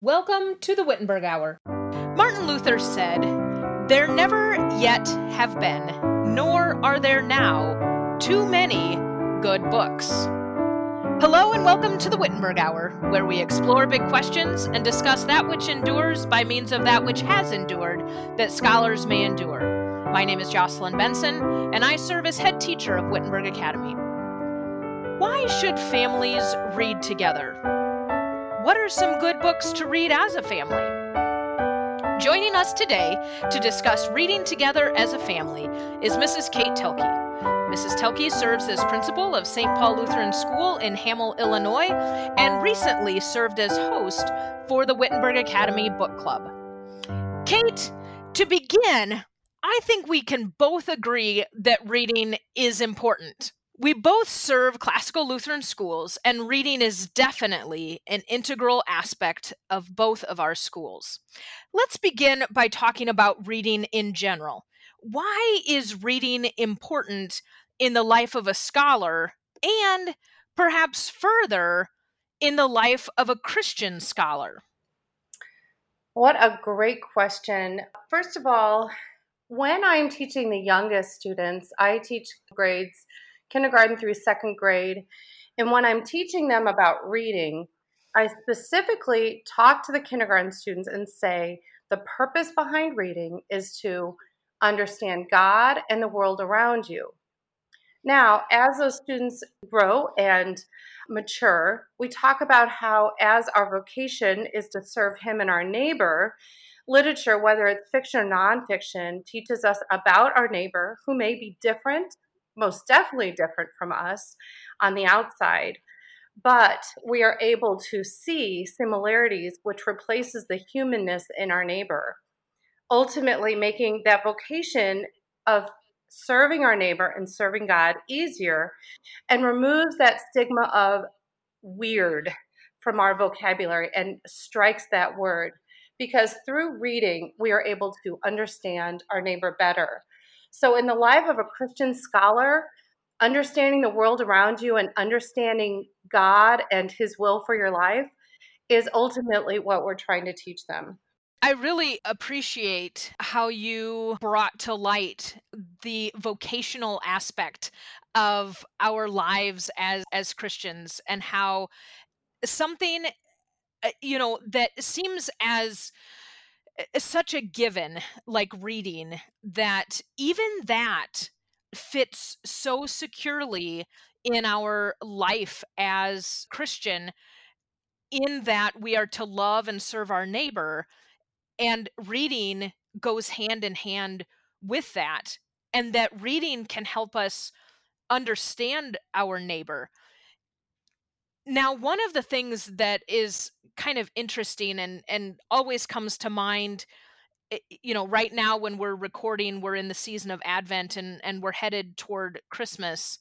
Welcome to the Wittenberg Hour. Martin Luther said, There never yet have been, nor are there now, too many good books. Hello and welcome to the Wittenberg Hour, where we explore big questions and discuss that which endures by means of that which has endured, that scholars may endure. My name is Jocelyn Benson, and I serve as head teacher of Wittenberg Academy. Why should families read together? What are some good books to read as a family? Joining us today to discuss reading together as a family is Mrs. Kate Thoelke. Mrs. Thoelke serves as principal of St. Paul Lutheran School in Hamel, Illinois, and recently served as host for the Wittenberg Academy Book Club. Kate, to begin, I think we can both agree that reading is important. We both serve classical Lutheran schools, and reading is definitely an integral aspect of both of our schools. Let's begin by talking about reading in general. Why is reading important in the life of a scholar, and perhaps further, in the life of a Christian scholar? What a great question. First of all, when I'm teaching the youngest students, I teach grades kindergarten through second grade. And when I'm teaching them about reading, I specifically talk to the kindergarten students and say the purpose behind reading is to understand God and the world around you. Now, as those students grow and mature, we talk about how, as our vocation is to serve Him and our neighbor, literature, whether it's fiction or nonfiction, teaches us about our neighbor who may be different most definitely different from us on the outside but we are able to see similarities which replaces the humanness in our neighbor ultimately making that vocation of serving our neighbor and serving god easier and removes that stigma of weird from our vocabulary and strikes that word. Because through reading we are able to understand our neighbor better so, in the life of a Christian scholar, understanding the world around you and understanding God and His will for your life is ultimately what we're trying to teach them. I really appreciate how you brought to light the vocational aspect of our lives as as Christians and how something uh, you know that seems as Eh, eh, such a given like reading that even that fits so securely in our life as Christian in that we are to love and serve our neighbor and reading goes hand in hand with that and that reading can help us understand our neighbor now one of the things that is kind of interesting and and always comes to mind eh, you know right now when we're recording we're in the season of advent and and we're headed toward christmas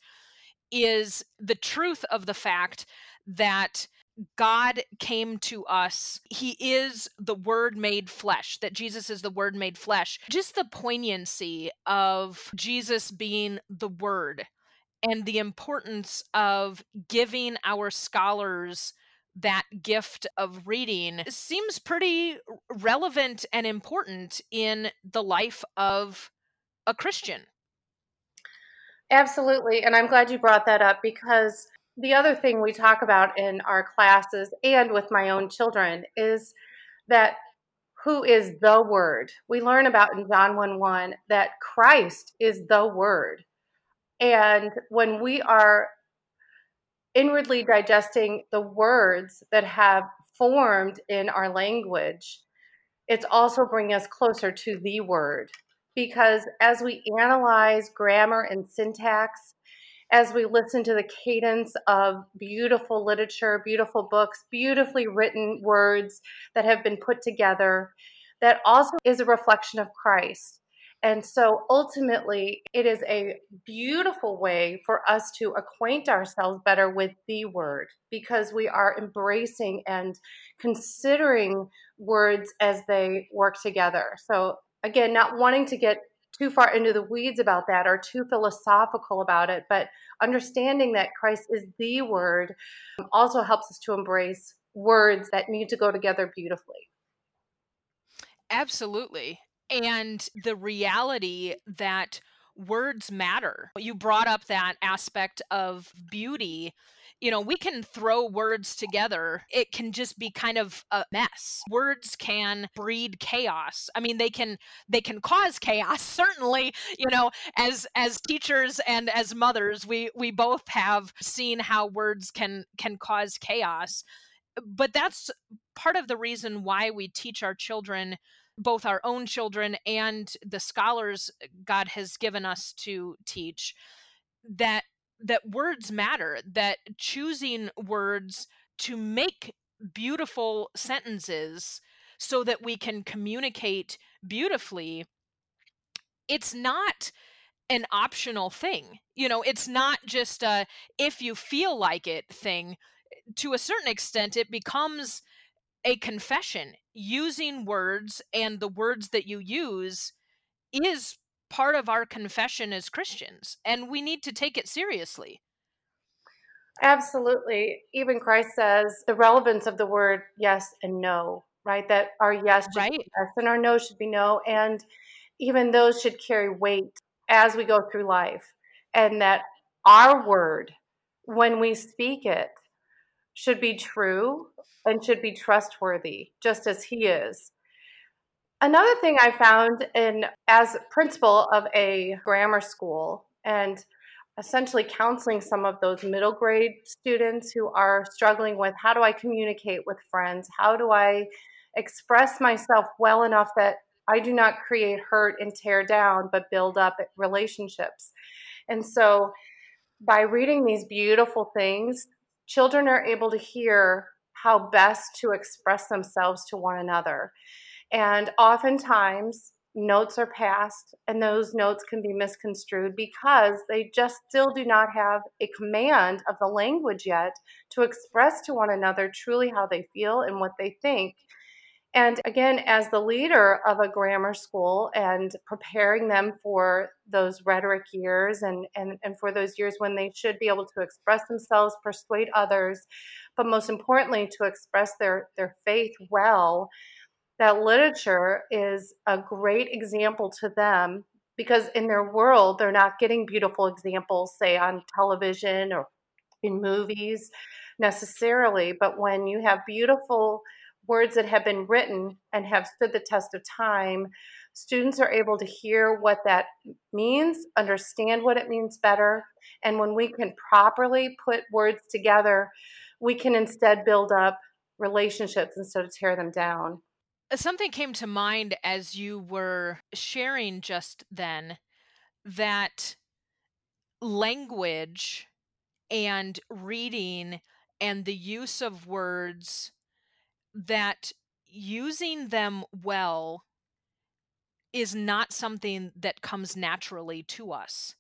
is the truth of the fact that God came to us. He is the Word made flesh, that Jesus is the Word made flesh. Just the poignancy of Jesus being the Word and the importance of giving our scholars that gift of reading seems pretty relevant and important in the life of a Christian. Absolutely. And I'm glad you brought that up because the other thing we talk about in our classes and with my own children is that who is the Word? We learn about in John 1 1 that Christ is the Word. And when we are inwardly digesting the words that have formed in our language, it's also bringing us closer to the word. Because as we analyze grammar and syntax, as we listen to the cadence of beautiful literature, beautiful books, beautifully written words that have been put together, that also is a reflection of Christ. And so ultimately, it is a beautiful way for us to acquaint ourselves better with the word because we are embracing and considering words as they work together. So, again, not wanting to get too far into the weeds about that or too philosophical about it, but understanding that Christ is the word um, also helps us to embrace words that need to go together beautifully. Absolutely. And the reality that words matter. You brought up that aspect of beauty you know, we can throw words together. It can just be kind of a mess. Words can breed chaos. I mean, they can they can cause chaos certainly, you know, as as teachers and as mothers, we we both have seen how words can can cause chaos. But that's part of the reason why we teach our children both our own children and the scholars uh, God has given us to teach that that words matter, that choosing words to make beautiful sentences so that we can communicate beautifully, it's not an optional thing. You know, it's not just a if you feel like it thing. To a certain extent, it becomes a confession. Using words and the words that you use is part of our confession as Christians, and we need to take it seriously. Absolutely. Even Christ says the relevance of the word yes and no, right? That our yes should right. be yes and our no should be no. And even those should carry weight as we go through life. And that our word, when we speak it, should be true and should be trustworthy, just as He is. Another thing I found in as principal of a grammar school and essentially counseling some of those middle grade students who are struggling with how do I communicate with friends? How do I express myself well enough that I do not create hurt and tear down, but build up relationships? And so by reading these beautiful things, children are able to hear how best to express themselves to one another. And oftentimes, notes are passed, and those notes can be misconstrued because they just still do not have a command of the language yet to express to one another truly how they feel and what they think. And again, as the leader of a grammar school and preparing them for those rhetoric years and, and, and for those years when they should be able to express themselves, persuade others, but most importantly, to express their, their faith well, that literature is a great example to them because in their world they're not getting beautiful examples say on television or in movies necessarily but when you have beautiful words that have been written and have stood the test of time students are able to hear what that means understand what it means better and when we can properly put words together we can instead build up relationships instead of tear them down. Something came to mind as you were sharing just then that language and reading and the use of words that using them well is not something that comes naturally to us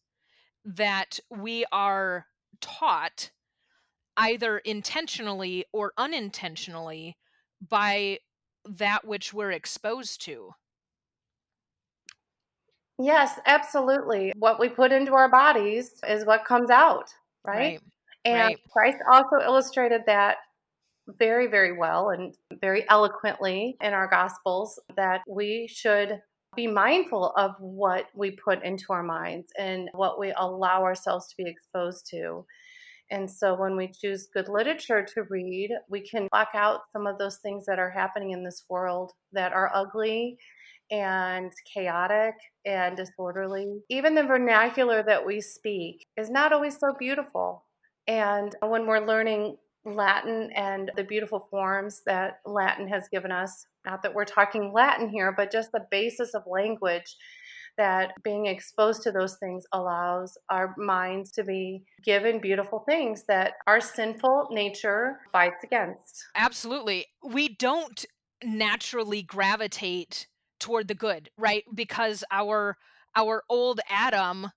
that we are taught either intentionally or unintentionally by that which we're exposed to. Yes, absolutely. What we put into our bodies is what comes out, right? right. And right. Christ also illustrated that very, very well and very eloquently in our Gospels that we should be mindful of what we put into our minds and what we allow ourselves to be exposed to. And so when we choose good literature to read, we can block out some of those things that are happening in this world that are ugly and chaotic and disorderly. Even the vernacular that we speak is not always so beautiful. And when we're learning Latin and the beautiful forms that Latin has given us, not that we're talking Latin here, but just the basis of language that being exposed to those things allows our minds to be given beautiful things that our sinful nature fights against. Absolutely. We don't naturally gravitate toward the good, right? Because our our old Adam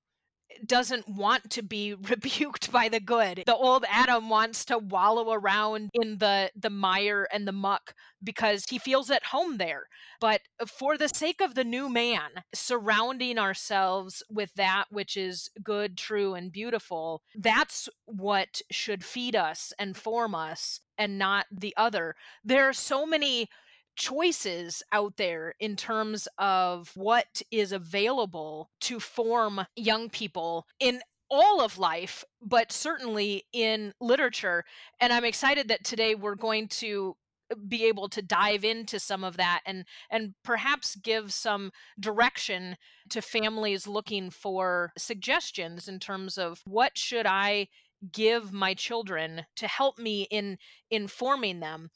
doesn't want to be rebuked by the good. The old Adam wants to wallow around in the the mire and the muck because he feels at home there. But for the sake of the new man, surrounding ourselves with that which is good, true and beautiful, that's what should feed us and form us and not the other. There are so many choices out there in terms of what is available to form young people in all of life, but certainly in literature. And I'm excited that today we're going to uh, be able to dive into some of that and and perhaps give some direction to families looking for suggestions in terms of what should I give my children to help me in informing them.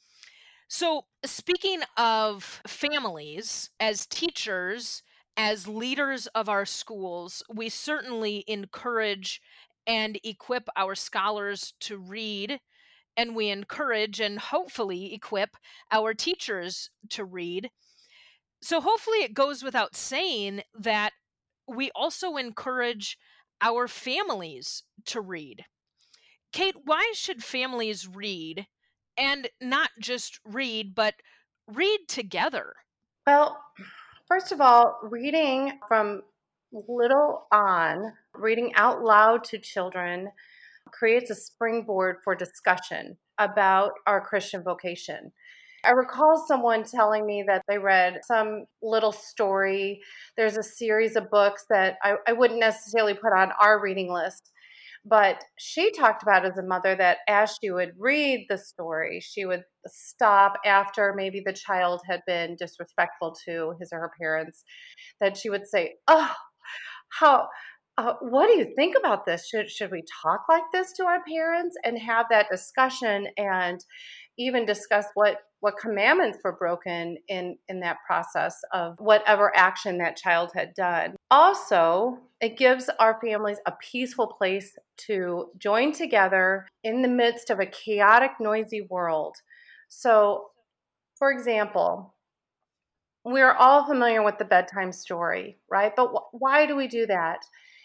So, speaking of families, as teachers, as leaders of our schools, we certainly encourage and equip our scholars to read and we encourage and hopefully equip our teachers to read. So, hopefully, it goes without saying that we also encourage our families to read. Kate, why should families read and not just read, but read together? Well, first of all, reading from little on, reading out loud to children creates a springboard for discussion about our Christian vocation. I recall someone telling me that they read some little story. There's a series of books that I, I, wouldn't necessarily put on our reading list, but she talked about as a mother that as she would read the story, she would stop after maybe the child had been disrespectful to his or her parents, that she would say, Oh, how uh, what do you think about this? Should should we talk like this to our parents and have that discussion and even discuss what what commandments were broken in in that process of whatever action that child had done. Also, it gives our families a peaceful place to join together in the midst of a chaotic, noisy world. So, for example, we're all familiar with the bedtime story, right? But wh- why do we do that?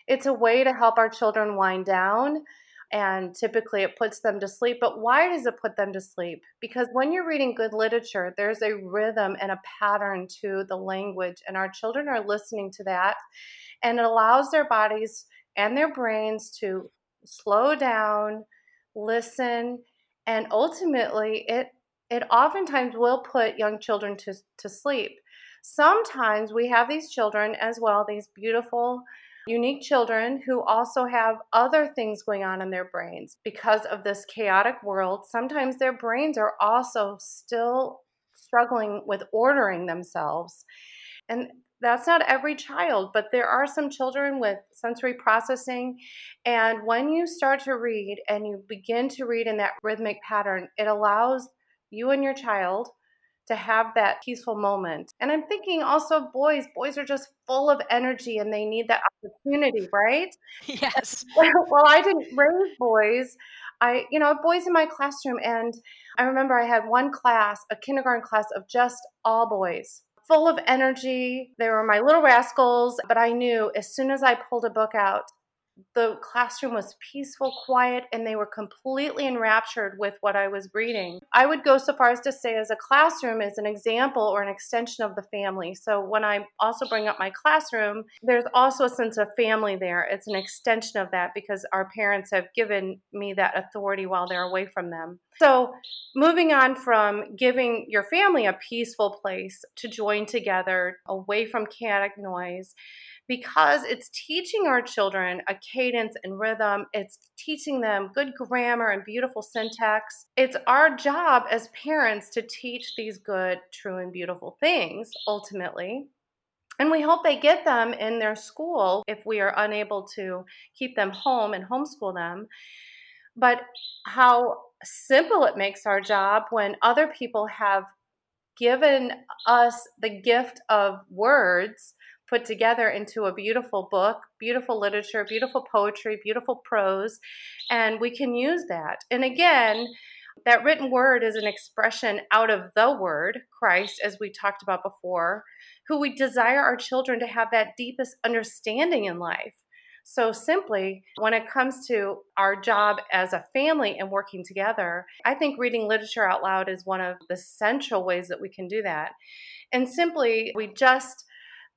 It's a way to help our children wind down and typically it puts them to sleep. But why does it put them to sleep? Because when you're reading good literature, there's a rhythm and a pattern to the language, and our children are listening to that, and it allows their bodies and their brains to slow down, listen, and ultimately it it oftentimes will put young children to, to sleep. Sometimes we have these children as well, these beautiful unique children who also have other things going on in their brains because of this chaotic world. Sometimes their brains are also still struggling with ordering themselves. And that's not every child, but there are some children with sensory processing. And when you start to read and you begin to read in that rhythmic pattern, it allows you and your child to have that peaceful moment. And I'm thinking also boys, boys are just full of energy and they need that opportunity, right? Yes. well, I didn't raise boys. I, you know, boys in my classroom and I remember I had one class, a kindergarten class of just all boys. Full of energy. They were my little rascals, but I knew as soon as I pulled a book out, the classroom was peaceful, quiet, and they were completely enraptured with what I was reading. I would go so far as to say, as a classroom is an example or an extension of the family. So when I also bring up my classroom, there's also a sense of family there. It's an extension of that because our parents have given me that authority while they're away from them. So, moving on from giving your family a peaceful place to join together away from chaotic noise because it's teaching our children a cadence and rhythm. It's teaching them good grammar and beautiful syntax. It's our job as parents to teach these good, true, and beautiful things ultimately. And we hope they get them in their school if we are unable to keep them home and homeschool them. But how simple it makes our job when other people have given us the gift of words put together into a beautiful book, beautiful literature, beautiful poetry, beautiful prose, and we can use that. And again, that written word is an expression out of the word, Christ, as we talked about before, who we desire our children to have that deepest understanding in life. So, simply, when it comes to our job as a family and working together, I think reading literature out loud is one of the central ways that we can do that. And simply, we just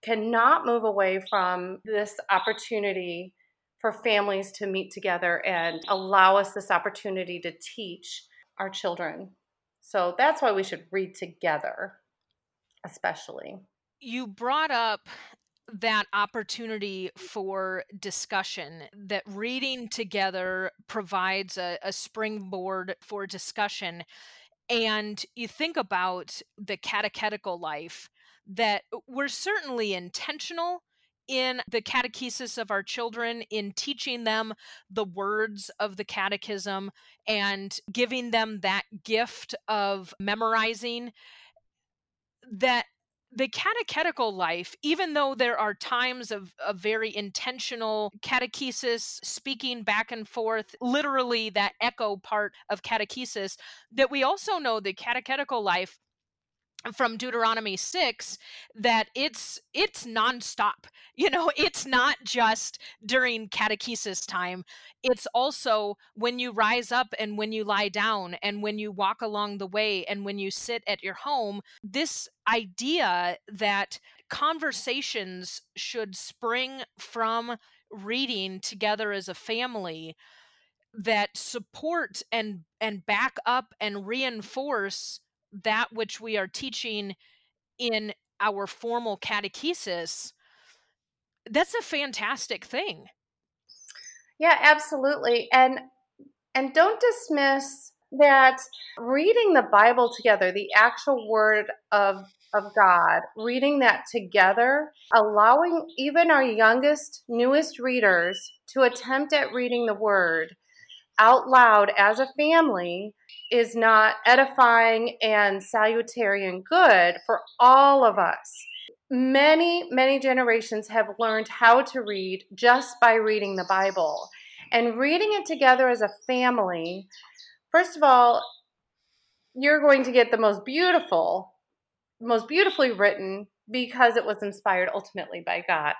cannot move away from this opportunity for families to meet together and allow us this opportunity to teach our children. So that's why we should read together, especially. You brought up that opportunity for discussion, that reading together provides a, a springboard for discussion. And you think about the catechetical life, that we're certainly intentional in the catechesis of our children in teaching them the words of the catechism and giving them that gift of memorizing that the catechetical life, even though there are times of, of very intentional catechesis, speaking back and forth, literally that echo part of catechesis, that we also know the catechetical life from Deuteronomy 6 that it's it's nonstop. You know, it's not just during catechesis time. It's also when you rise up and when you lie down and when you walk along the way and when you sit at your home. This idea that conversations should spring from reading together as a family that support and and back up and reinforce that which we are teaching in our formal catechesis, that's a fantastic thing. Yeah, absolutely. And and don't dismiss that reading the Bible together, the actual word of of God, reading that together, allowing even our youngest, newest readers to attempt at reading the word out loud as a family is not edifying and salutary and good for all of us. Many, many generations have learned how to read just by reading the Bible. And reading it together as a family, first of all, you're going to get the most beautiful, most beautifully written because it was inspired ultimately by God.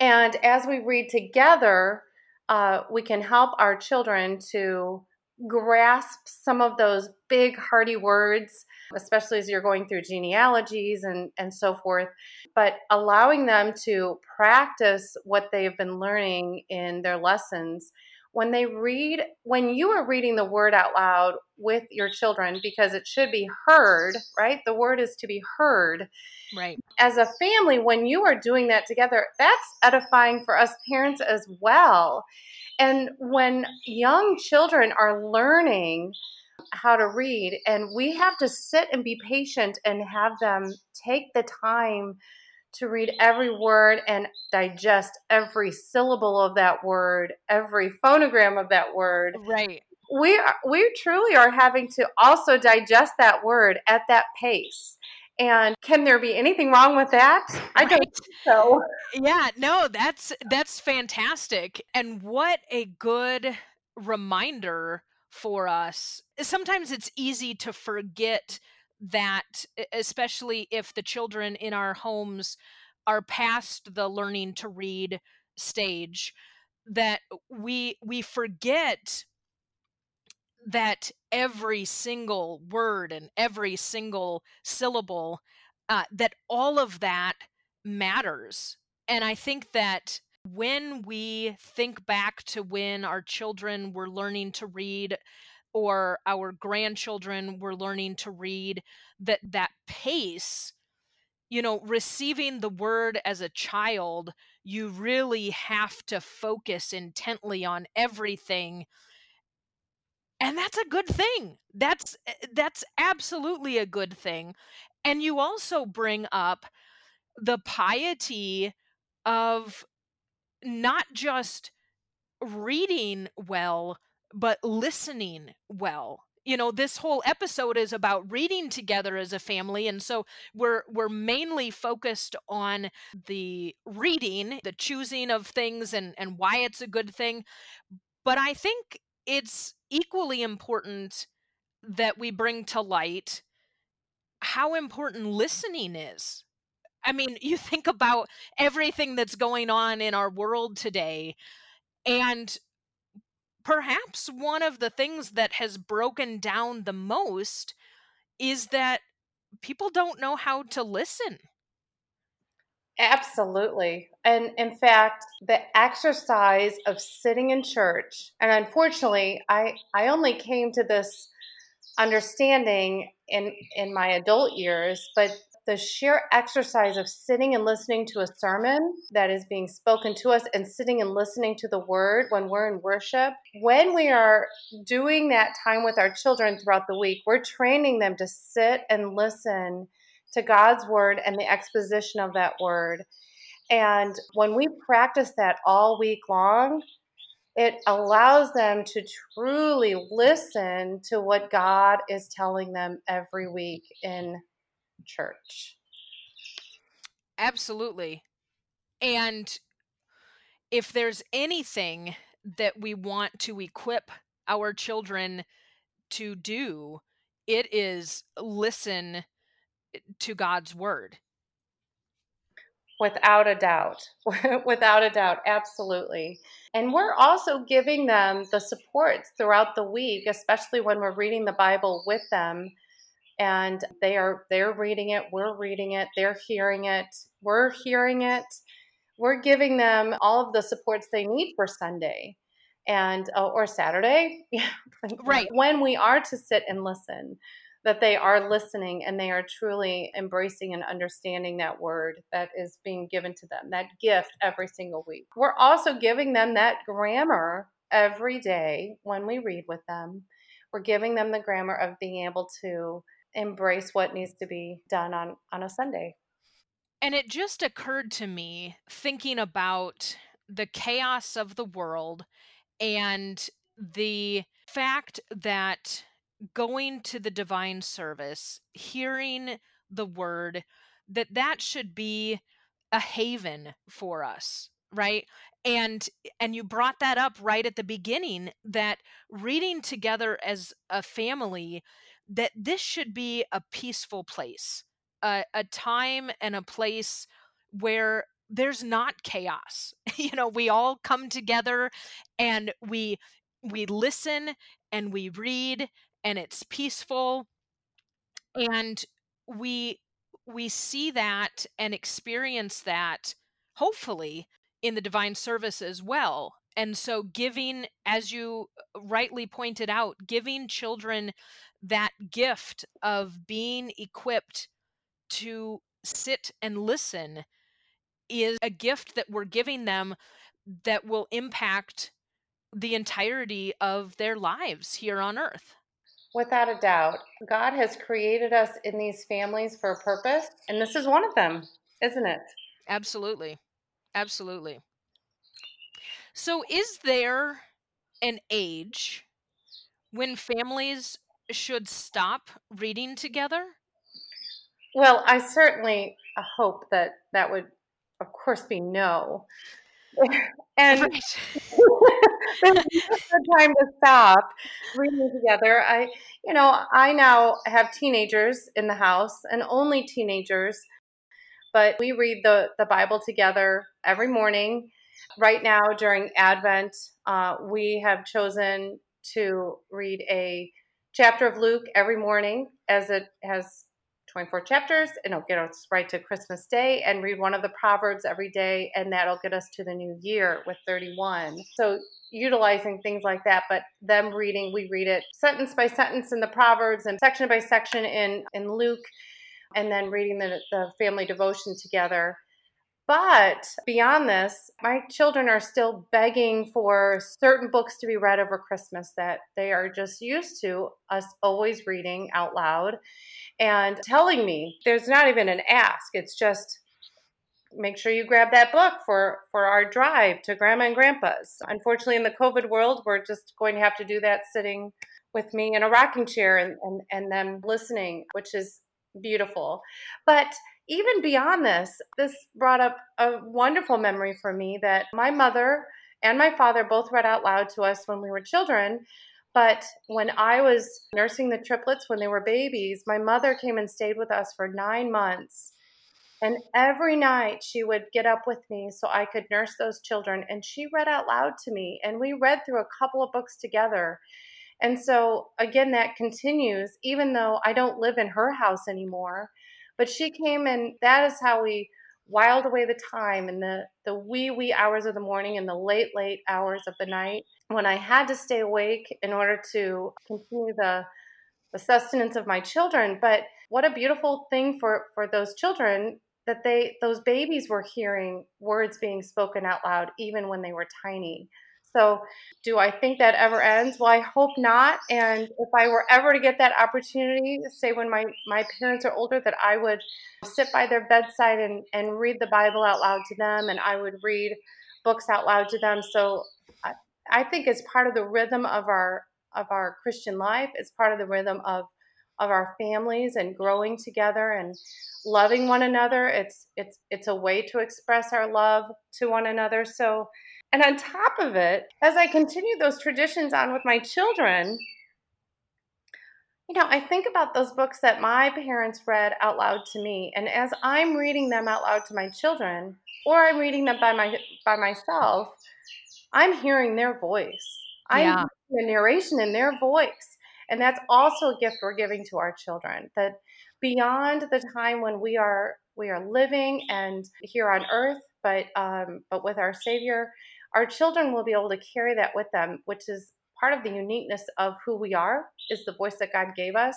And as we read together, uh, we can help our children to grasp some of those big, hearty words, especially as you're going through genealogies and, and so forth, but allowing them to practice what they've been learning in their lessons. When they read, when you are reading the word out loud with your children, because it should be heard, right? The word is to be heard. Right. As a family, when you are doing that together, that's edifying for us parents as well and when young children are learning how to read, and we have to sit and be patient and have them take the time to read every word and digest every syllable of that word, every phonogram of that word. Right. We are, we truly are having to also digest that word at that pace. And can there be anything wrong with that? I don't think so. Yeah, no, that's that's fantastic. And what a good reminder for us. Sometimes it's easy to forget that especially if the children in our homes are past the learning to read stage that we we forget that every single word and every single syllable uh, that all of that matters. And i think that when we think back to when our children were learning to read or our grandchildren were learning to read that that pace you know receiving the word as a child you really have to focus intently on everything. And that's a good thing. That's eh, that's absolutely a good thing. And you also bring up the piety of not just reading well but listening well you know this whole episode is about reading together as a family and so we're we're mainly focused on the reading the choosing of things and and why it's a good thing but i think it's equally important that we bring to light how important listening is. I mean, you think about everything that's going on in our world today, and perhaps one of the things that has broken down the most is that people don't know how to listen. Absolutely. And in fact, the exercise of sitting in church, and unfortunately, I, I only came to this understanding in in my adult years, but the sheer exercise of sitting and listening to a sermon that is being spoken to us and sitting and listening to the word when we're in worship, when we are doing that time with our children throughout the week, we're training them to sit and listen to God's word and the exposition of that word. And when we practice that all week long, it allows them to truly listen to what God is telling them every week in church. Absolutely. And if there's anything that we want to equip our children to do, it is listen eh, to God's word. Without a doubt. Without a doubt. Absolutely. And we're also giving them the supports throughout the week, especially when we're reading the Bible with them and they are they're reading it we're reading it they're hearing it we're hearing it. We're giving them all of the supports they need for sunday and uh, or saturday. Right. when we are to sit and listen that they are listening and they are truly embracing and understanding that word that is being given to them that gift every single week. We're also giving them that grammar every day when we read with them. We're giving them the grammar of being able to embrace what needs to be done on on a Sunday. And it just occurred to me thinking about the chaos of the world and the fact that going to the divine service, hearing the word, that that should be a haven for us, right? And and you brought that up right at the beginning that reading together as a family that this should be a peaceful place, a, a time and a place where there's not chaos. you know, we all come together and we we listen and we read and it's peaceful and we we see that and experience that hopefully in the divine service as well and so giving as you uh, rightly pointed out giving children that gift of being equipped to sit and listen is a gift that we're giving them that will impact the entirety of their lives here on earth. Without a doubt, God has created us in these families for a purpose, and this is one of them, isn't it? Absolutely. Absolutely. So, is there an age when families should stop reading together? Well, I certainly uh, hope that that would, of course, be no. and right. there's a time to stop reading together. I, you know, I now have teenagers in the house and only teenagers, but we read the the Bible together every morning. Right now, during Advent, uh, we have chosen to read a chapter of Luke every morning as it has 24 chapters and it'll get us right to Christmas Day and read one of the Proverbs every day and that'll get us to the new year with 31. So utilizing things like that, but them reading, we read it sentence by sentence in the Proverbs and section by section in, in Luke and then reading the, the family devotion together. But beyond this, my children are still begging for certain books to be read over Christmas that they are just used to us always reading out loud and telling me there's not even an ask. It's just make sure you grab that book for for our drive to grandma and grandpa's. Unfortunately, in the COVID world, we're just going to have to do that sitting with me in a rocking chair and, and, and them listening, which is beautiful. But even beyond this, this brought up a wonderful memory for me that my mother and my father both read out loud to us when we were children. But when I was nursing the triplets when they were babies, my mother came and stayed with us for nine months. And every night she would get up with me so I could nurse those children. And she read out loud to me. And we read through a couple of books together. And so, again, that continues, even though I don't live in her house anymore. But she came and that is how we whiled away the time in the, the wee, wee hours of the morning and the late, late hours of the night when I had to stay awake in order to continue the, the sustenance of my children. But what a beautiful thing for, for those children that they those babies were hearing words being spoken out loud even when they were tiny. So, do I think that ever ends? Well, I hope not. And if I were ever to get that opportunity, say when my, my parents are older, that I would sit by their bedside and, and read the Bible out loud to them, and I would read books out loud to them. So, I, I think it's part of the rhythm of our of our Christian life. It's part of the rhythm of of our families and growing together and loving one another. It's it's it's a way to express our love to one another. So and on top of it, as I continue those traditions on with my children, you know, I think about those books that my parents read out loud to me, and as I'm reading them out loud to my children, or I'm reading them by my by myself, I'm hearing their voice. I'm Yeah. hearing the narration in their voice, and that's also a gift we're giving to our children. That beyond the time when we are we are living and here on earth, but um, but with our Savior, our children will be able to carry that with them, which is part of the uniqueness of who we are, is the voice that God gave us.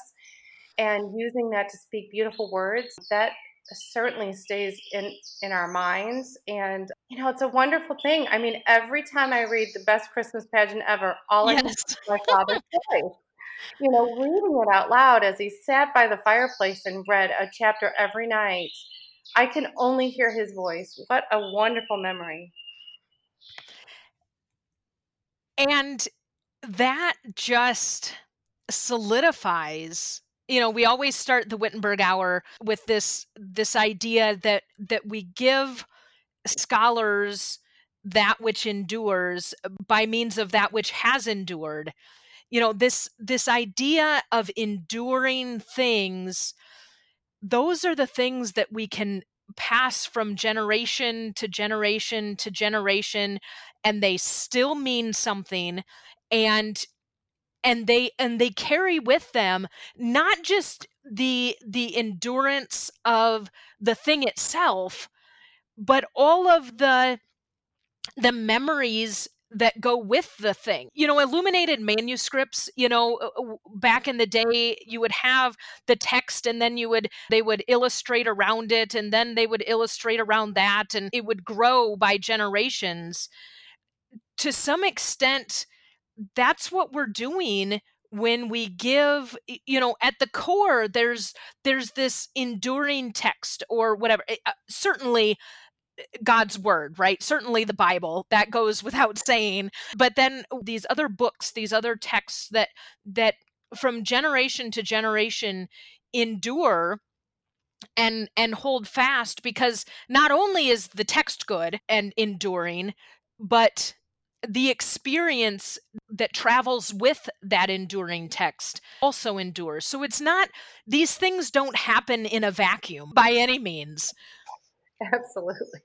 And using that to speak beautiful words, that certainly stays in in our minds. And you know it's a wonderful thing. I mean every time i read the best christmas pageant ever all i Yes. see is my father's voice. You know reading it out loud as he sat by the fireplace and read a chapter every night i can only hear his voice. What a wonderful memory And that just solidifies you know we always start the wittenberg hour with this this idea that that we give scholars that which endures by means of that which has endured. You know this this idea of enduring things those are the things that we can pass from generation to generation to generation and they still mean something and and they and they carry with them not just the the endurance of the thing itself but all of the the memories that go with the thing. You know, illuminated manuscripts, you know, uh, back in the day you would have the text and then you would they would illustrate around it and then they would illustrate around that and it would grow by generations. To some extent that's what we're doing when we give you know at the core there's there's this enduring text or whatever Eh, uh, certainly God's word, right? Certainly the Bible, that goes without saying. But then these other books, these other texts that that from generation to generation endure and and hold fast because not only is the text good and enduring, but the experience that travels with that enduring text also endures. So it's not these things don't happen in a vacuum by any means. Absolutely.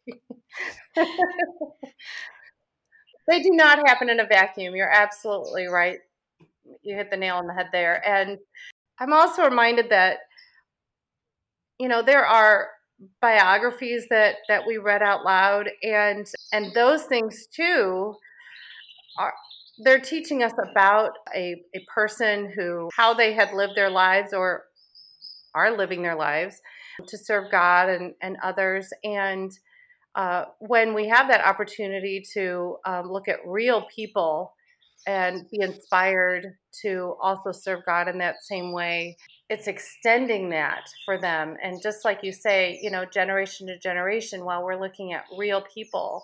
They do not happen in a vacuum. You're absolutely right. You hit the nail on the head there. And i'm also reminded that you know there are biographies that that we read out loud and and those things too are they're teaching us about a, a person who how they had lived their lives or are living their lives to serve god and and others and uh, when we have that opportunity to um, look at real people and be inspired to also serve God in that same way, it's extending that for them. And just like you say, you know, generation to generation, while we're looking at real people,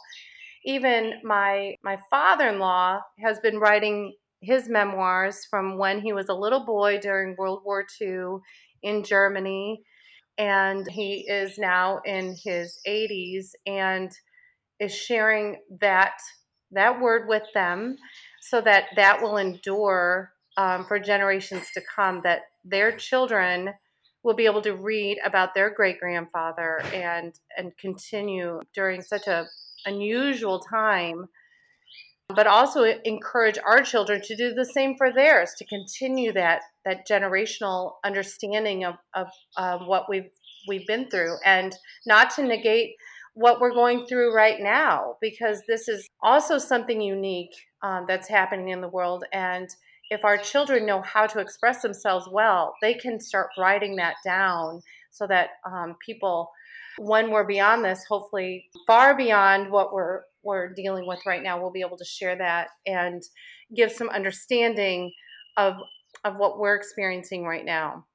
even my my father-in-law has been writing his memoirs from when he was a little boy during World War II in Germany and he is now in his 80s and is sharing that that word with them so that that will endure um, for generations to come that their children will be able to read about their great grandfather and and continue during such a unusual time but also encourage our children to do the same for theirs to continue that that generational understanding of, of um, what we've we've been through and not to negate what we're going through right now because this is also something unique um, that's happening in the world. And if our children know how to express themselves well, they can start writing that down so that um, people, when we're beyond this, hopefully far beyond what we're we're dealing with right now, we'll be able to share that and give some understanding of of what we're experiencing right now.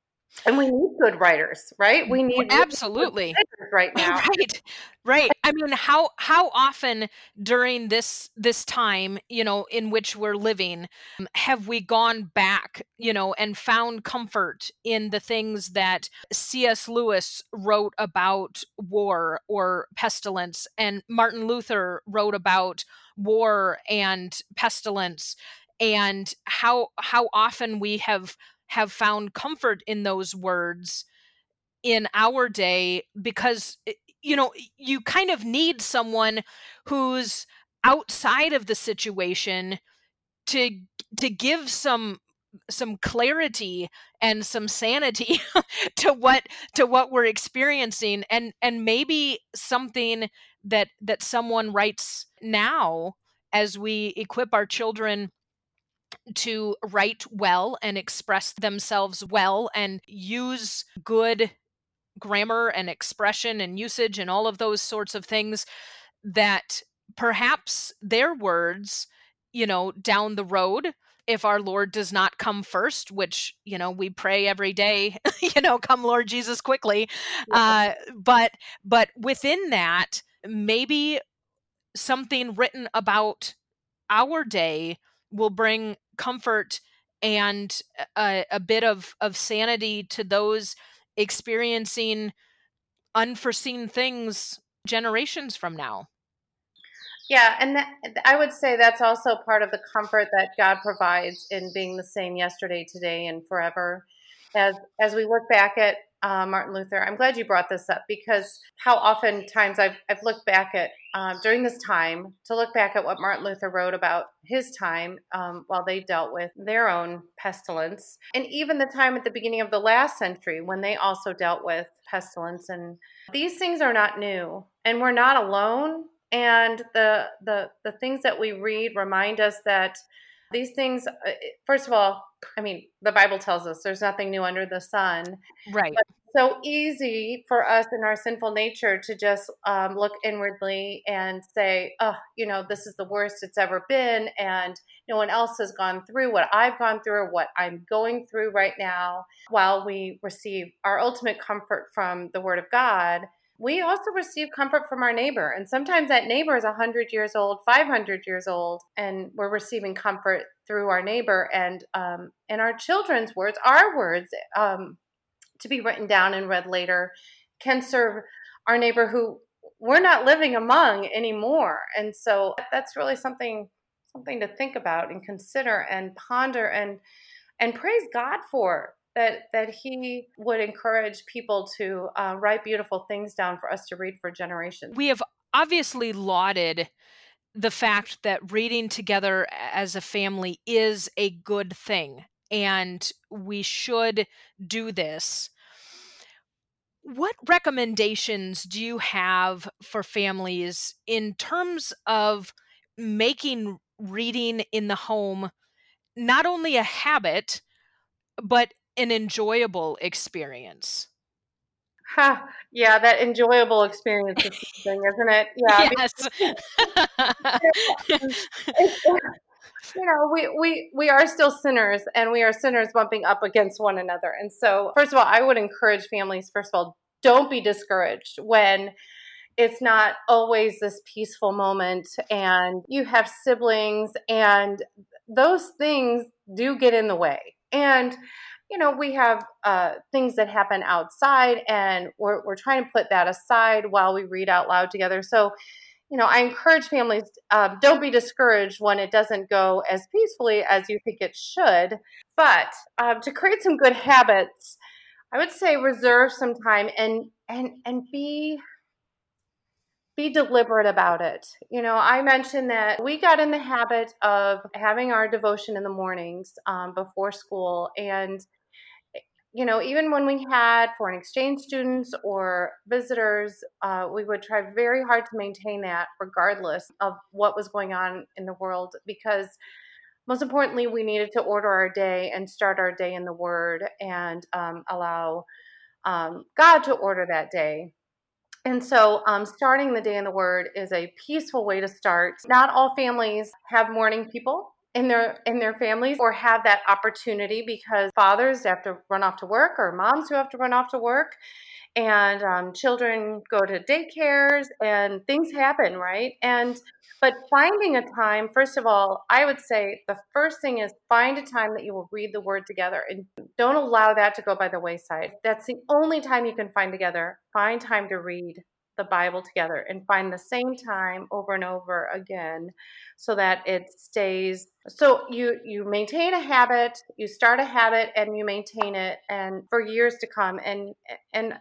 And we need good writers, right? We need absolutely right now. Right. Right. I mean, how how often during this this time, you know, in which we're living, um, have we gone back, you know, and found comfort in the things that C.S. Lewis wrote about war or pestilence and Martin Luther wrote about war and pestilence and how how often we have have found comfort in those words in our day because eh, you know you kind of need someone who's outside of the situation to to give some some clarity and some sanity to what to what we're experiencing and and maybe something that that someone writes now as we equip our children to write well and express themselves well and use good grammar and expression and usage and all of those sorts of things that perhaps their words, you know, down the road, if our Lord does not come first, which, you know, we pray every day, you know, come Lord Jesus quickly. Uh, but, but within that, maybe something written about our day will bring comfort and a, a bit of, of sanity to those experiencing unforeseen things generations from now. Yeah, and that, I would say that's also part of the comfort that God provides in being the same yesterday, today, and forever. As as we look back at uh, Martin Luther. I'm glad you brought this up because how often times I've, I've looked back at um, during this time to look back at what Martin Luther wrote about his time um, while they dealt with their own pestilence, and even the time at the beginning of the last century when they also dealt with pestilence. And these things are not new, and we're not alone. And the the the things that we read remind us that these things, uh, first of all, I mean, the Bible tells us there's nothing new under the sun. Right. But so easy for us in our sinful nature to just um, look inwardly and say, oh, you know, this is the worst it's ever been. And no one else has gone through what I've gone through or what I'm going through right now. While we receive our ultimate comfort from the Word of God, we also receive comfort from our neighbor. And sometimes that neighbor is 100 years old, 500 years old, and we're receiving comfort through our neighbor and um, and our children's words, our words, um, to be written down and read later, can serve our neighbor who we're not living among anymore. And so that's really something something to think about and consider and ponder and and praise God for that that he would encourage people to uh, write beautiful things down for us to read for generations. We have obviously lauded the fact that reading together as a family is a good thing and we should do this. What recommendations do you have for families in terms of making reading in the home not only a habit, but an enjoyable experience. Ha, yeah, that enjoyable experience is something, isn't it? Yeah. Yes. you know, we, we we are still sinners and we are sinners bumping up against one another. And so, first of all, I would encourage families, first of all, don't be discouraged when it's not always this peaceful moment and you have siblings and those things do get in the way. And you know, we have uh, things that happen outside, and we're, we're trying to put that aside while we read out loud together. So, you know, I encourage families uh, don't be discouraged when it doesn't go as peacefully as you think it should. But um, to create some good habits, I would say reserve some time and and and be be deliberate about it. You know, I mentioned that we got in the habit of having our devotion in the mornings um, before school, and you know, even when we had foreign exchange students or visitors, uh, we would try very hard to maintain that regardless of what was going on in the world because most importantly, we needed to order our day and start our day in the Word and um, allow um, God to order that day. And so, um, starting the day in the Word is a peaceful way to start. Not all families have morning people in their in their families or have that opportunity because fathers have to run off to work or moms who have to run off to work and um, children go to daycares and things happen right? And but finding a time first of all i would say the first thing is find a time that you will read the word together and don't allow that to go by the wayside. That's the only time you can find together. Find time to read the bible together and find the same time over and over again so that it stays so you you maintain a habit you start a habit and you maintain it and for years to come and and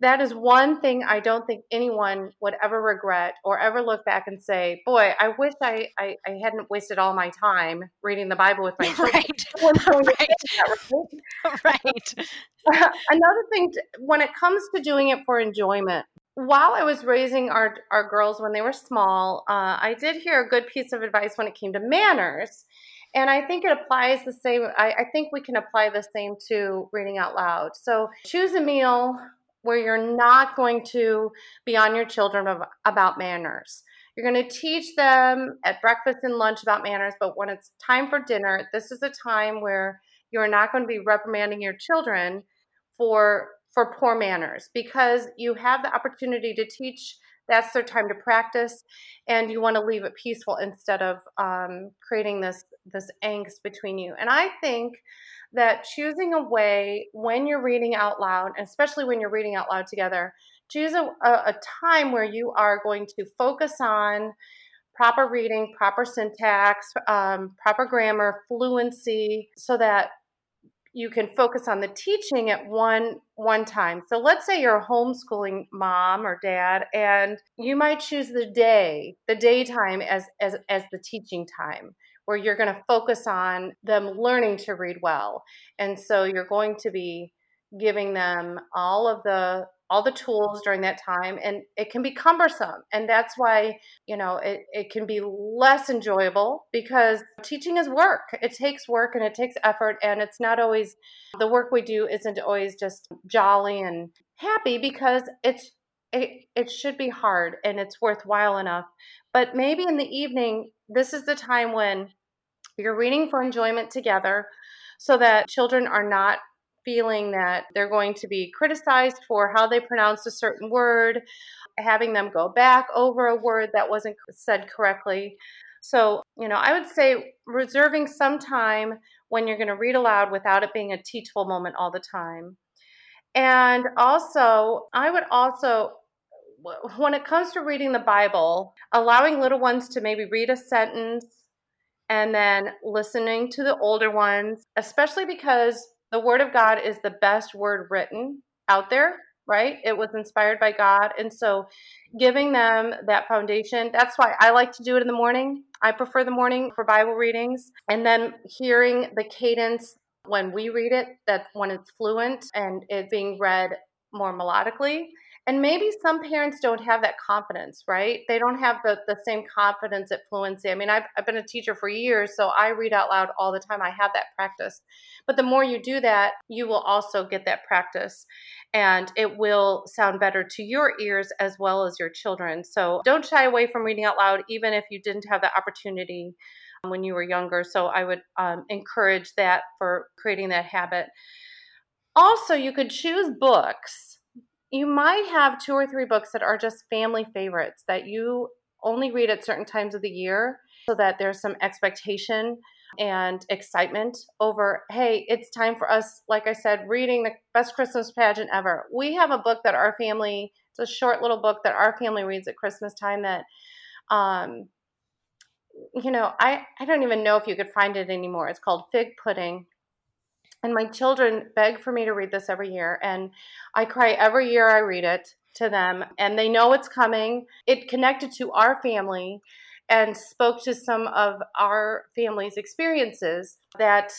that is one thing I don't think anyone would ever regret or ever look back and say, "Boy, I wish I I, I hadn't wasted all my time reading the Bible with my children." Right. right. right. Another thing, to, when it comes to doing it for enjoyment, while I was raising our our girls when they were small, uh, I did hear a good piece of advice when it came to manners. And I think it applies the same. I, I, think we can apply the same to reading out loud. So choose a meal where you're not going to be on your children about manners. You're going to teach them at breakfast and lunch about manners, but when it's time for dinner, this is a time where you're not going to be reprimanding your children for for poor manners because you have the opportunity to teach that's their time to practice and you want to leave it peaceful instead of um, creating this this angst between you. And i think that choosing a way when you're reading out loud, especially when you're reading out loud together, choose a, a, time where you are going to focus on proper reading, proper syntax, um, proper grammar, fluency, so that you can focus on the teaching at one one time. So let's say you're a homeschooling mom or dad and you might choose the day, the daytime as as as the teaching time where you're going to focus on them learning to read well. And so you're going to be giving them all of the all the tools during that time and it can be cumbersome and that's why you know it, it can be less enjoyable because teaching is work. It takes work and it takes effort and it's not always the work we do isn't always just jolly and happy because it's it, it should be hard and it's worthwhile enough. But maybe in the evening this is the time when you're reading for enjoyment together so that children are not feeling that they're going to be criticized for how they pronounce a certain word, having them go back over a word that wasn't said correctly. So, you know, I would say reserving some time when you're going to read aloud without it being a teachable moment all the time. And also, I would also, when it comes to reading the Bible, allowing little ones to maybe read a sentence and then listening to the older ones, especially because the Word of God is the best word written out there, right? It was inspired by God. And so giving them that foundation, that's why I like to do it in the morning. I prefer the morning for Bible readings. And then hearing the cadence when we read it, that when it's fluent and it being read more melodically and maybe some parents don't have that confidence right? They don't have the, the same confidence at fluency. I mean I've, I've been a teacher for years so i read out loud all the time. I have that practice. But the more you do that you will also get that practice and it will sound better to your ears as well as your children. So don't shy away from reading out loud even if you didn't have the opportunity when you were younger. So i would um, encourage that for creating that habit. Also you could choose books you might have two or three books that are just family favorites that you only read at certain times of the year so that there's some expectation and excitement over hey it's time for us like i said reading the best christmas pageant ever. We have a book that our family it's a short little book that our family reads at christmas time that um you know i i don't even know if you could find it anymore. It's called fig pudding and my children beg for me to read this every year. And I cry every year I read it to them. And they know it's coming. It connected to our family and spoke to some of our family's experiences that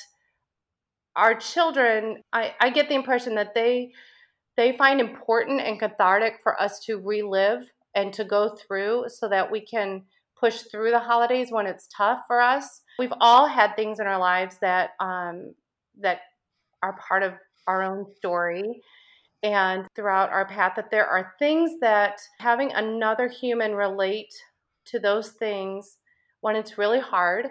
our children, I, I get the impression that they they find important and cathartic for us to relive and to go through so that we can push through the holidays when it's tough for us. We've all had things in our lives that um, that are part of our own story and throughout our path that there are things that having another human relate to those things when it's really hard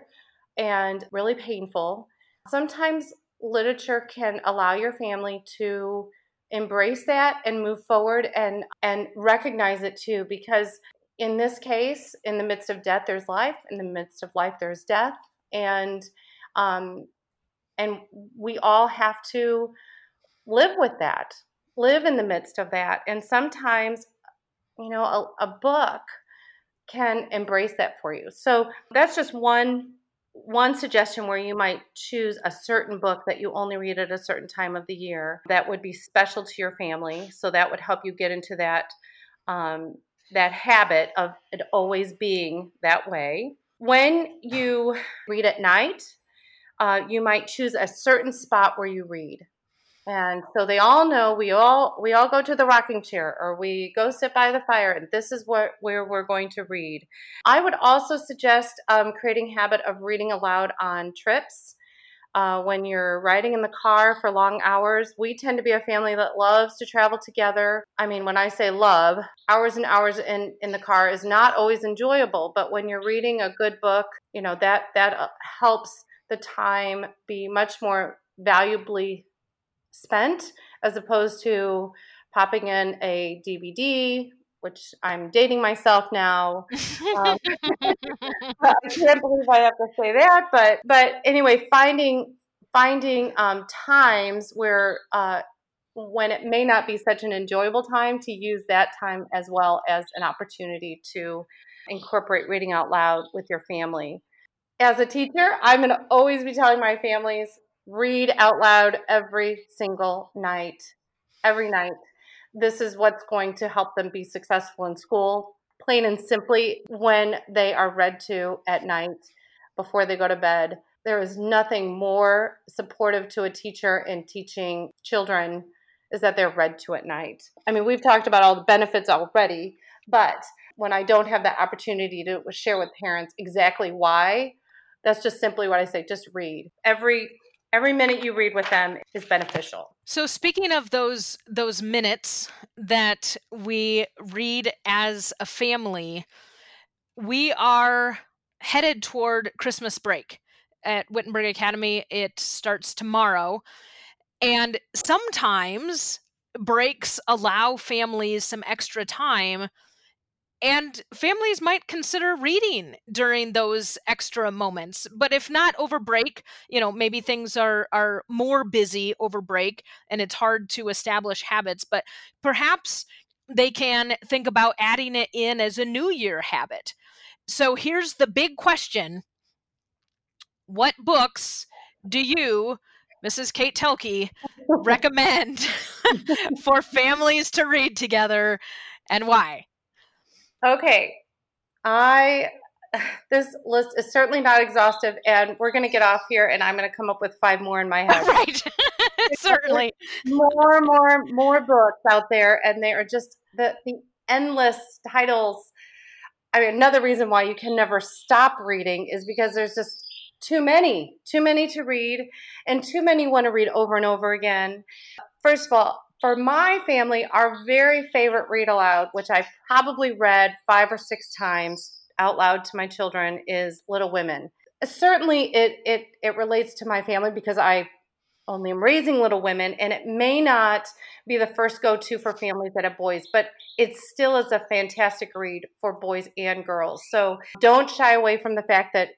and really painful. Sometimes literature can allow your family to embrace that and move forward and and recognize it too because in this case in the midst of death there's life in the midst of life there's death and um and we all have to live with that live in the midst of that and sometimes you know a, a book can embrace that for you so that's just one one suggestion where you might choose a certain book that you only read at a certain time of the year that would be special to your family. So that would help you get into that um, that habit of it always being that way. When you read at night, uh, you might choose a certain spot where you read. And so they all know we all we all go to the rocking chair or we go sit by the fire and this is what where we're going to read. I would also suggest um, creating habit of reading aloud on trips. Uh, when you're riding in the car for long hours, we tend to be a family that loves to travel together. I mean, when I say love, hours and hours in, in the car is not always enjoyable, but when you're reading a good book, you know, that, that uh, helps the time be much more valuably spent as opposed to popping in a DVD, which I'm dating myself now. Um, I can't believe I have to say that, but but anyway, finding finding um, times where uh, when it may not be such an enjoyable time to use that time as well as an opportunity to incorporate reading out loud with your family. As a teacher, I'm going to always be telling my families read out loud every single night. Every night. This is what's going to help them be successful in school, plain and simply, when they are read to at night before they go to bed. There is nothing more supportive to a teacher in teaching children is that they're read to at night. I mean, we've talked about all the benefits already, but when I don't have that opportunity to share with parents exactly why, that's just simply what I say just read. Every every minute you read with them is beneficial. So speaking of those those minutes that we read as a family we are headed toward christmas break at wittenberg academy. It starts tomorrow. And sometimes breaks allow families some extra time and families might consider reading during those extra moments but if not over break you know maybe things are are more busy over break and it's hard to establish habits but perhaps they can think about adding it in as a new year habit. So here's the big question. What books do you mrs kate Thoelke recommend for families to read together and why Okay. I this list is certainly not exhaustive and we're going to get off here and I'm going to come up with five more in my head. right. Certainly. More more more books out there and they are just the the endless titles. I mean another reason why you can never stop reading is because there's just too many, too many to read and too many want to read over and over again. First of all, for my family, our very favorite read aloud, which I've probably read five or six times out loud to my children, is Little Women. Certainly, it it it relates to my family because I only am raising little women, and it may not be the first go to for families that have boys, but it still is a fantastic read for boys and girls. So don't shy away from the fact that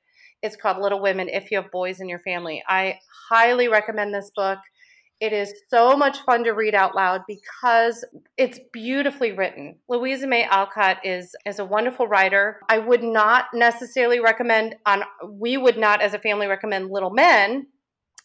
it's called Little Women if you have boys in your family. I highly recommend this book. It is so much fun to read out loud because it's beautifully written. Louisa May Alcott is is a wonderful writer. I would not necessarily recommend on we would not as a family recommend Little Men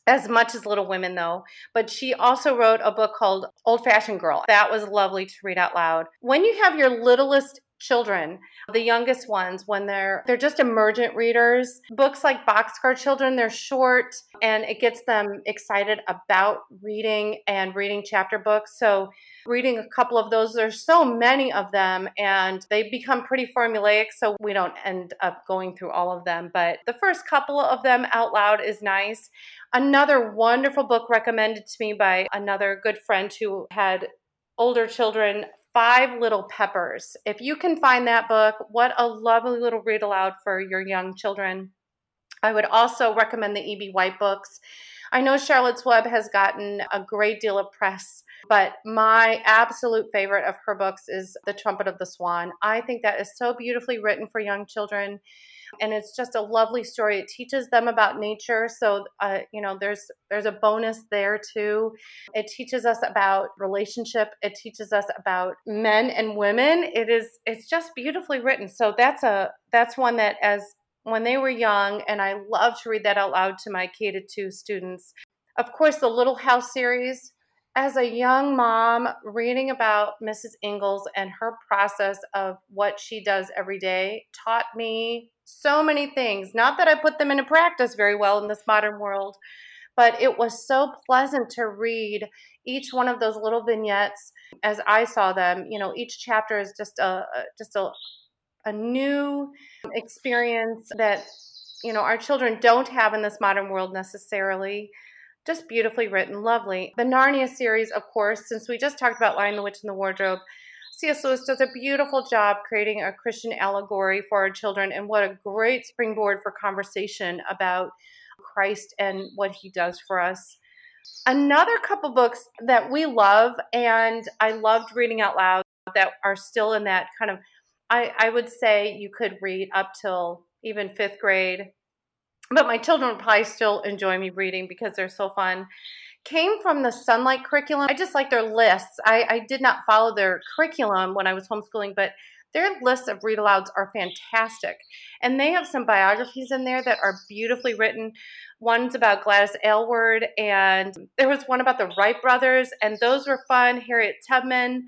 as much as Little Women though, but she also wrote a book called Old Fashioned Girl. That was lovely to read out loud. When you have your littlest children the youngest ones when they're they're just emergent readers. Books like boxcar children they're short and it gets them excited about reading and reading chapter books. So reading a couple of those there's so many of them and they become pretty formulaic so we don't end up going through all of them. But the first couple of them out loud is nice. Another wonderful book recommended to me by another good friend who had older children Five Little Peppers. If you can find that book, what a lovely little read aloud for your young children. I would also recommend the E.B. White books. I know Charlotte's Web has gotten a great deal of press, but my absolute favorite of her books is The Trumpet of the Swan. I think that is so beautifully written for young children and it's just a lovely story. It teaches them about nature, so uh, you know there's there's a bonus there too. It teaches us about relationship. It teaches us about men and women. It is it's just beautifully written. So that's a that's one that as when they were young, and I love to read that out loud to my K to two students. Of course, the Little House series as a young mom, reading about Mrs. Ingalls and her process of what she does every day taught me so many things. Not that I put them into practice very well in this modern world, but it was so pleasant to read each one of those little vignettes as I saw them. You know, each chapter is just a just a a new experience that you know our children don't have in this modern world necessarily just beautifully written lovely the narnia series of course since we just talked about lion the witch in the wardrobe C.S. Lewis does a beautiful job creating a Christian allegory for our children, and what a great springboard for conversation about Christ and what he does for us. Another couple books that we love and I loved reading out loud that are still in that kind of, I, I would say you could read up till even fifth grade, but my children probably still enjoy me reading because they're so fun came from the Sonlight curriculum. I just like their lists. I, I did not follow their curriculum when I was homeschooling, but their lists of read alouds are fantastic. And they have some biographies in there that are beautifully written. One's about Gladys Aylward, and there was one about the Wright brothers, and those were fun. Harriet Tubman,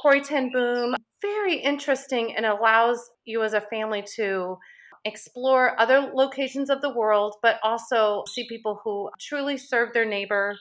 Corrie Ten Boom. Very interesting and allows you as a family to explore other locations of the world, but also see people who truly serve their neighbor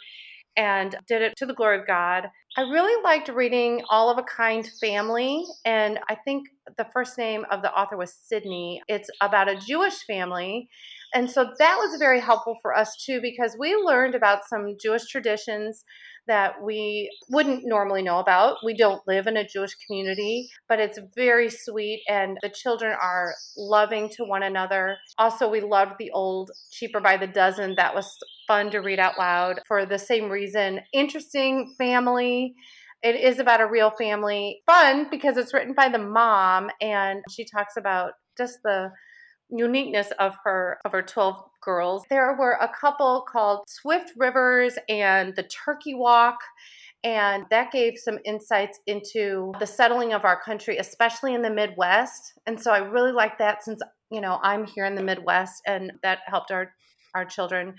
and did it to the glory of God. I really liked reading All of a Kind Family, and I think the first name of the author was Sydney. It's about a Jewish family. And so that was very helpful for us too, because we learned about some Jewish traditions that we wouldn't normally know about. We don't live in a Jewish community, but it's very sweet and the children are loving to one another. Also, we loved the old Cheaper by the Dozen. That was fun to read out loud for the same reason. Interesting family. It is about a real family. Fun because it's written by the mom and she talks about just the uniqueness of her of her 12 girls. There were a couple called Swift Rivers and the Turkey Walk. And that gave some insights into the settling of our country, especially in the Midwest. And so I really like that since, you know, I'm here in the Midwest and that helped our, our children.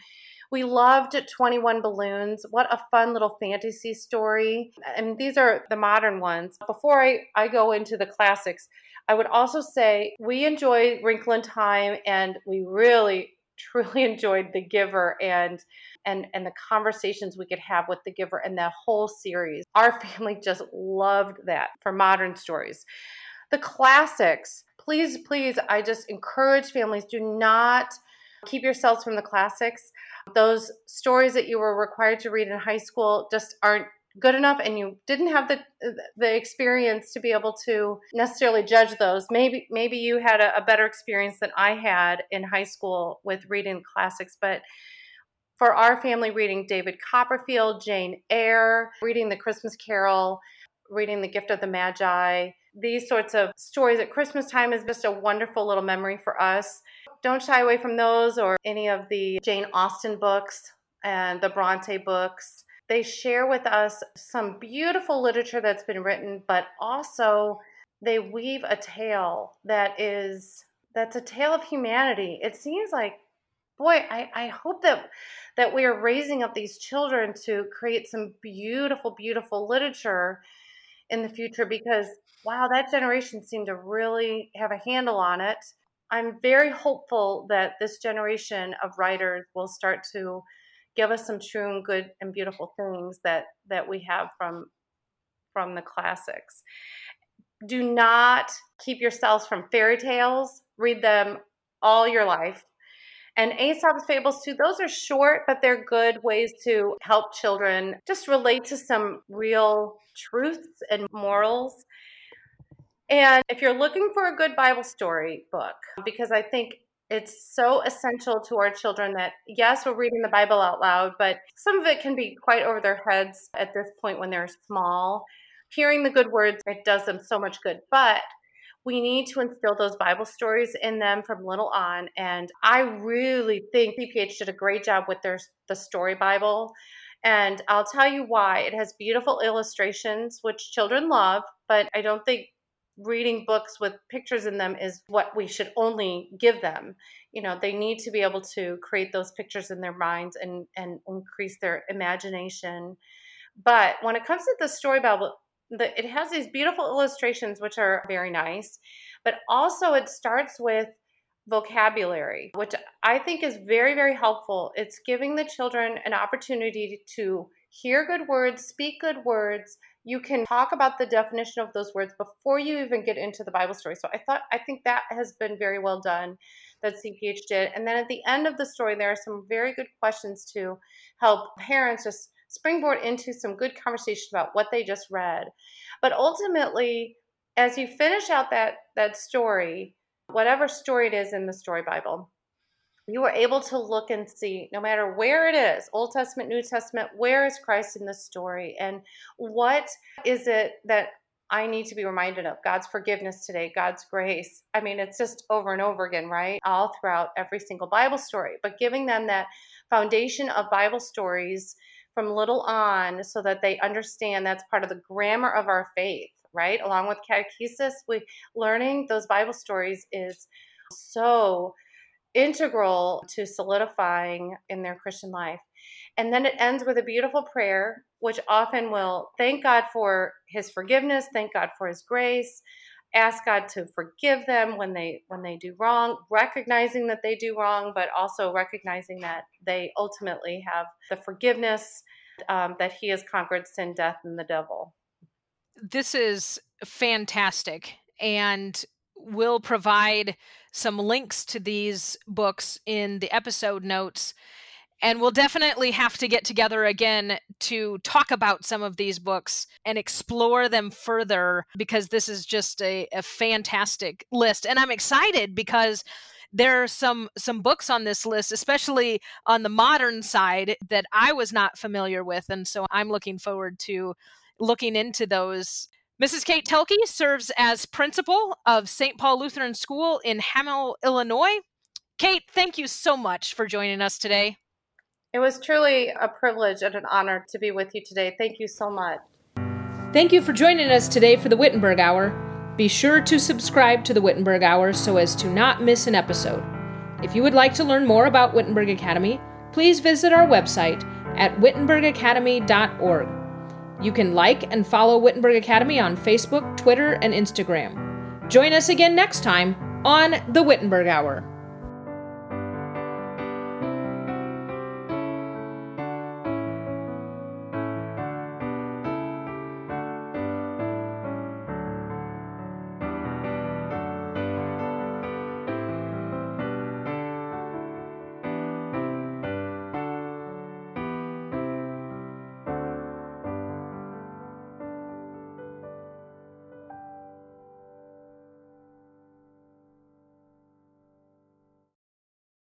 We loved 21 Balloons. What a fun little fantasy story. And these are the modern ones. Before I, I go into the classics, I would also say we enjoy Wrinkle in Time and we really truly enjoyed The Giver and and and the conversations we could have with The Giver and that whole series. Our family just loved that for modern stories. The classics, please please I just encourage families do not keep yourselves from the classics. Those stories that you were required to read in high school just aren't good enough and you didn't have the the experience to be able to necessarily judge those. Maybe maybe you had a, a better experience than i had in high school with reading classics but for our family reading david copperfield jane eyre reading the christmas carol reading the gift of the magi these sorts of stories at christmas time is just a wonderful little memory for us. Don't shy away from those or any of the jane austen books and the bronte books they share with us some beautiful literature that's been written, but also they weave a tale that is that's a tale of humanity. It seems like boy, I, I hope that that we are raising up these children to create some beautiful, beautiful literature in the future because wow, that generation seemed to really have a handle on it. I'm very hopeful that this generation of writers will start to give us some true and good and beautiful things that that we have from from the classics. Do not keep yourselves from fairy tales. Read them all your life. And Aesop's fables too, those are short, but they're good ways to help children just relate to some real truths and morals and if you're looking for a good Bible story book, because I think it's so essential to our children that yes, we're reading the Bible out loud, but some of it can be quite over their heads at this point when they're small. Hearing the good words, it does them so much good. But we need to instill those Bible stories in them from little on. And I really think CPH did a great job with their the story Bible. And I'll tell you why. It has beautiful illustrations, which children love, but I don't think reading books with pictures in them is what we should only give them. You know, they need to be able to create those pictures in their minds and and increase their imagination. But when it comes to the story Bible, the, it has these beautiful illustrations which are very nice, but also it starts with vocabulary, which I think is very very helpful. It's giving the children an opportunity to hear good words, speak good words, you can talk about the definition of those words before you even get into the Bible story. So I thought, I think that has been very well done that CPH did. And then at the end of the story, there are some very good questions to help parents just springboard into some good conversation about what they just read. But ultimately, as you finish out that that story, whatever story it is in the story Bible, you are able to look and see no matter where it is old testament new testament where is christ in the story? And what is it that i need to be reminded of? God's forgiveness today god's grace. I mean it's just over and over again right? All throughout every single bible story. But giving them that foundation of bible stories from little on so that they understand that's part of the grammar of our faith right? Along with catechesis we learning those bible stories is so integral to solidifying in their Christian life. And then it ends with a beautiful prayer, which often will thank God for his forgiveness, thank God for his grace, ask God to forgive them when they when they do wrong, recognizing that they do wrong, but also recognizing that they ultimately have the forgiveness um, that he has conquered sin, death, and the devil. This is fantastic. And will provide some links to these books in the episode notes. And we'll definitely have to get together again to talk about some of these books and explore them further because this is just a, a fantastic list. And I'm excited because there are some some books on this list especially on the modern side that i was not familiar with and so i'm looking forward to looking into those Mrs. Kate Thoelke serves as principal of St. Paul Lutheran School in Hamel, Illinois. Kate, thank you so much for joining us today. It was truly a privilege and an honor to be with you today. Thank you so much. Thank you for joining us today for the Wittenberg Hour. Be sure to subscribe to the Wittenberg Hour so as to not miss an episode. If you would like to learn more about Wittenberg Academy, please visit our website at wittenbergacademy.org. You can like and follow Wittenberg Academy on Facebook, Twitter, and Instagram. Join us again next time on the Wittenberg Hour.